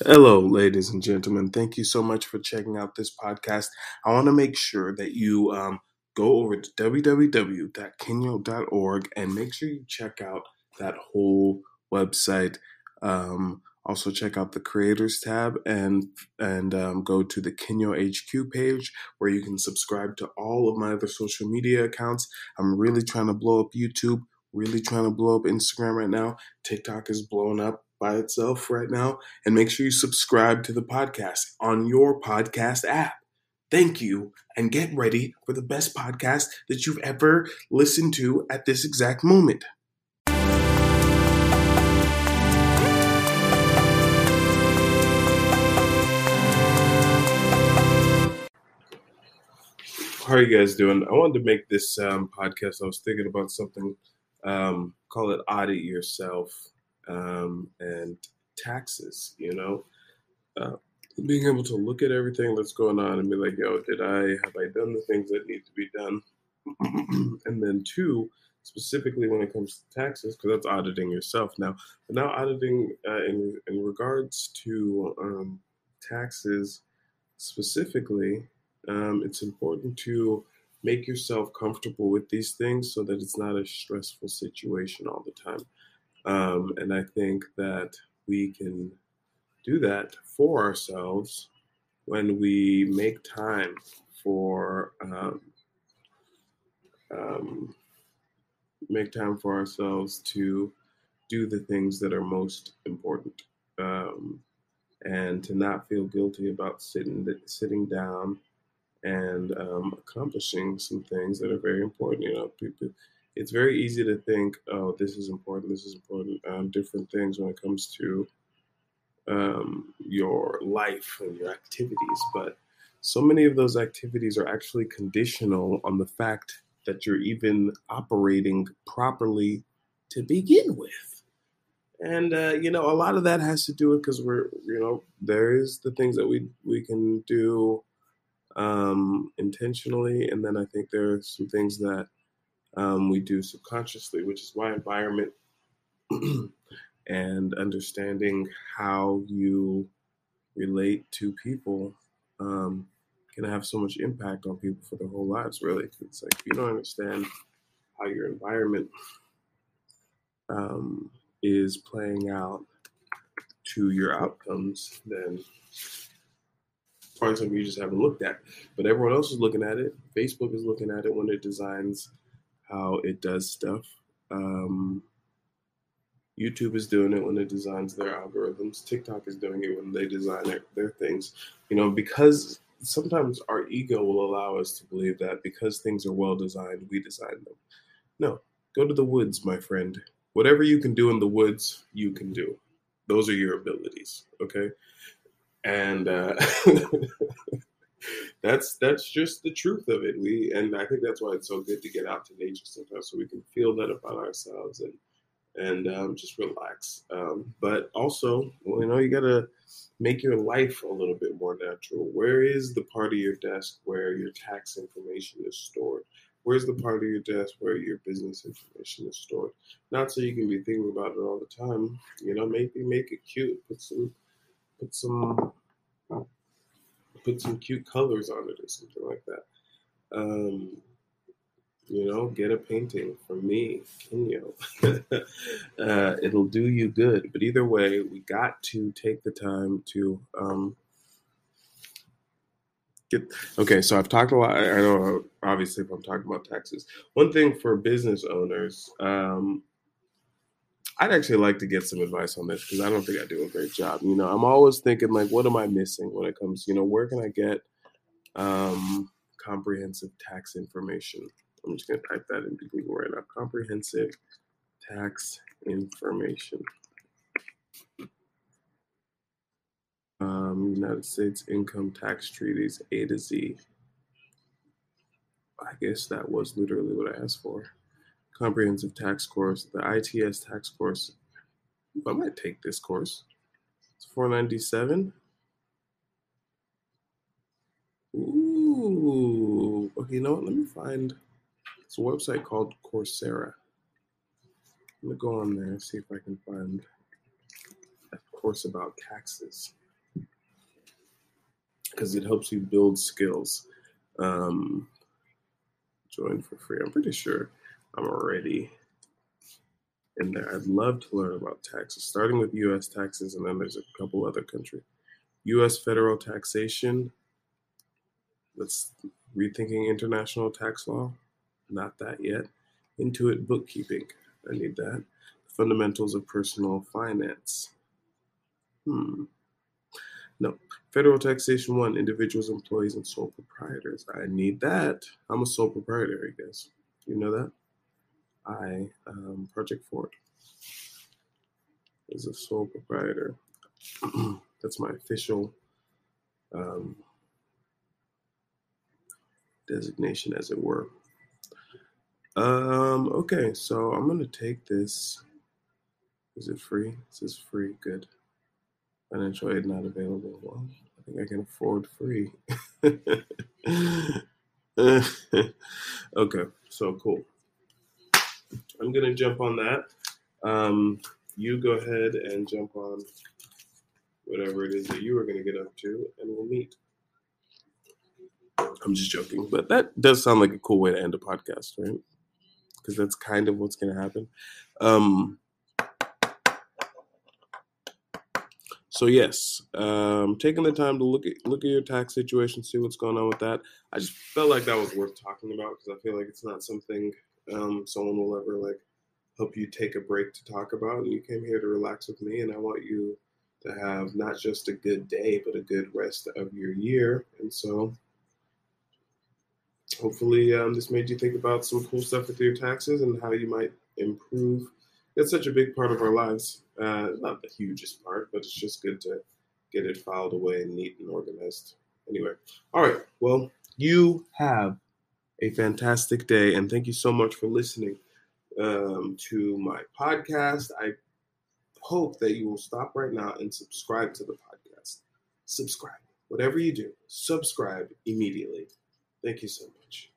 Hello, ladies and gentlemen. Thank you so much for checking out this podcast. I want to make sure that you um, go over to www.kenyo.org and make sure you check out that whole website. Um, also, check out the creators tab and and um, go to the Kenyo HQ page where you can subscribe to all of my other social media accounts. I'm really trying to blow up YouTube. Really trying to blow up Instagram right now. TikTok is blowing up by itself right now. And make sure you subscribe to the podcast on your podcast app. Thank you, and get ready for the best podcast that you've ever listened to at this exact moment. How are you guys doing? I wanted to make this um, podcast. I was thinking about something, um, call it Audit Yourself um, and taxes, you know? Uh, being able to look at everything that's going on and be like, yo, did I, have I done the things that need to be done? and then two, specifically when it comes to taxes, because that's auditing yourself now, but now auditing uh, in, in regards to um, taxes specifically, um, it's important to make yourself comfortable with these things so that it's not a stressful situation all the time. Um, and I think that we can do that for ourselves when we make time for um, um, make time for ourselves to do the things that are most important um, and to not feel guilty about sitting sitting down and um, accomplishing some things that are very important. You know, people it's very easy to think, oh, this is important, this is important, um, different things when it comes to um, your life and your activities. But so many of those activities are actually conditional on the fact that you're even operating properly to begin with. And uh, you know, a lot of that has to do with because we're, you know, there is the things that we we can do um, intentionally, and then I think there are some things that um, we do subconsciously, which is why environment and understanding how you relate to people um, can have so much impact on people for their whole lives, really. It's like if you don't understand how your environment um, is playing out to your outcomes, then probably something you just haven't looked at. But everyone else is looking at it. Facebook is looking at it when it designs how it does stuff. Um, YouTube is doing it when it designs their algorithms. TikTok is doing it when they design their, their things. You know, because sometimes our ego will allow us to believe that because things are well designed, we design them. No, go to the woods, my friend. Whatever you can do in the woods, you can do. Those are your abilities, okay? And uh, that's that's just the truth of it. We and I think that's why it's so good to get out to nature sometimes, so we can feel that about ourselves and and um, just relax. Um, but also, well, you know, you gotta make your life a little bit more natural. Where is the part of your desk where your tax information is stored? Where's the part of your desk where your business information is stored? Not so you can be thinking about it all the time. You know, maybe make it cute. Put some, put some put some cute colors on it or something like that. Um, you know, get a painting from me, Kenyo. uh, it'll do you good. But either way, we got to take the time to um, get. Okay, so I've talked a lot. I know, obviously, if I'm talking about taxes, one thing for business owners, um, I'd actually like to get some advice on this because I don't think I do a great job. You know, I'm always thinking like, what am I missing when it comes? You know, where can I get um, comprehensive tax information? I'm just gonna type that into Google right now. Comprehensive tax information. Um, United States income tax treaties A to Z. I guess that was literally what I asked for comprehensive tax course, the ITS tax course. I might take this course. It's 497. Ooh. Okay, you know what? Let me find it's a website called Coursera. I'm gonna go on there and see if I can find a course about taxes. because it helps you build skills. Um, join for free. I'm pretty sure I'm already in there. I'd love to learn about taxes, starting with U.S. taxes, and then there's a couple other countries. U.S. federal taxation. That's rethinking international tax law. Not that yet. Intuit bookkeeping. I need that. Fundamentals of personal finance. Hmm. No. Federal taxation one, individuals, employees, and sole proprietors. I need that. I'm a sole proprietor, I guess. You know that? I, um, Project Ford, is a sole proprietor. That's my official um, designation, as it were. Um, okay, so I'm gonna take this. Is it free? This is free. Good. Financial aid not available. Well, I think I can afford free. okay, so cool. I'm gonna jump on that. Um, you go ahead and jump on whatever it is that you are gonna get up to, and we'll meet. I'm just joking, but that does sound like a cool way to end a podcast, right? Because that's kind of what's gonna happen. Um, so yes, um, taking the time to look at look at your tax situation, see what's going on with that. I just felt like that was worth talking about because I feel like it's not something um, someone will ever like help you take a break to talk about. And you came here to relax with me, and I want you to have not just a good day, but a good rest of your year. And so, hopefully, um, this made you think about some cool stuff with your taxes and how you might improve. It's such a big part of our lives. Uh, not the hugest part, but it's just good to get it filed away and neat and organized. Anyway, all right. Well, you have a fantastic day, and thank you so much for listening um, to my podcast. I hope that you will stop right now and subscribe to the podcast. Subscribe. Whatever you do, subscribe immediately. Thank you so much.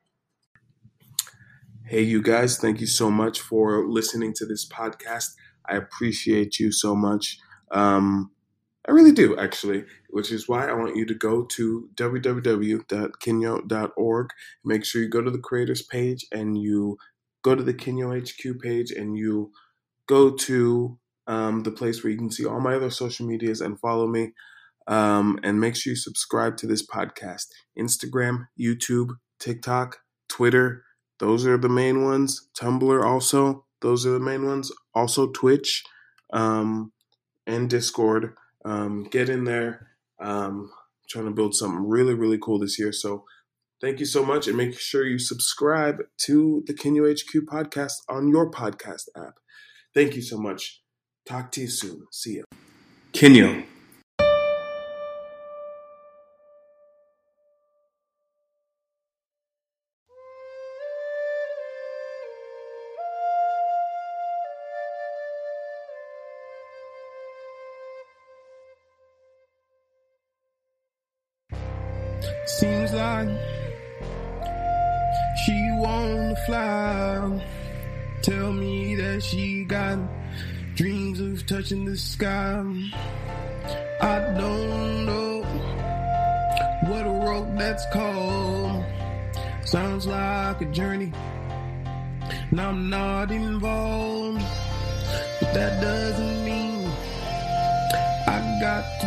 Hey, you guys, thank you so much for listening to this podcast. I appreciate you so much. Um, I really do, actually, which is why I want you to go to www.kinyo.org. Make sure you go to the creators page and you go to the Kinyo HQ page and you go to um, the place where you can see all my other social medias and follow me. Um, and make sure you subscribe to this podcast Instagram, YouTube, TikTok, Twitter. Those are the main ones. Tumblr, also. Those are the main ones. Also, Twitch um, and Discord. Um, get in there. Um, trying to build something really, really cool this year. So thank you so much. And make sure you subscribe to the Kinyo HQ podcast on your podcast app. Thank you so much. Talk to you soon. See ya. Kinyo. Wanna fly. Tell me that she got dreams of touching the sky. I don't know what a rope that's called. Sounds like a journey, and I'm not involved. But that doesn't mean I got to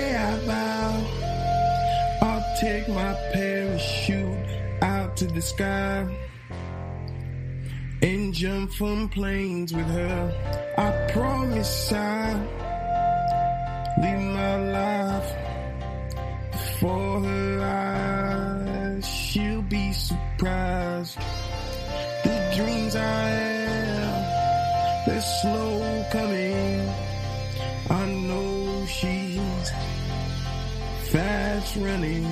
take my parachute out to the sky and jump from planes with her. I promise I'll leave my life before her eyes. She'll be surprised. The dreams I have, they're slow coming. I know she's fast running,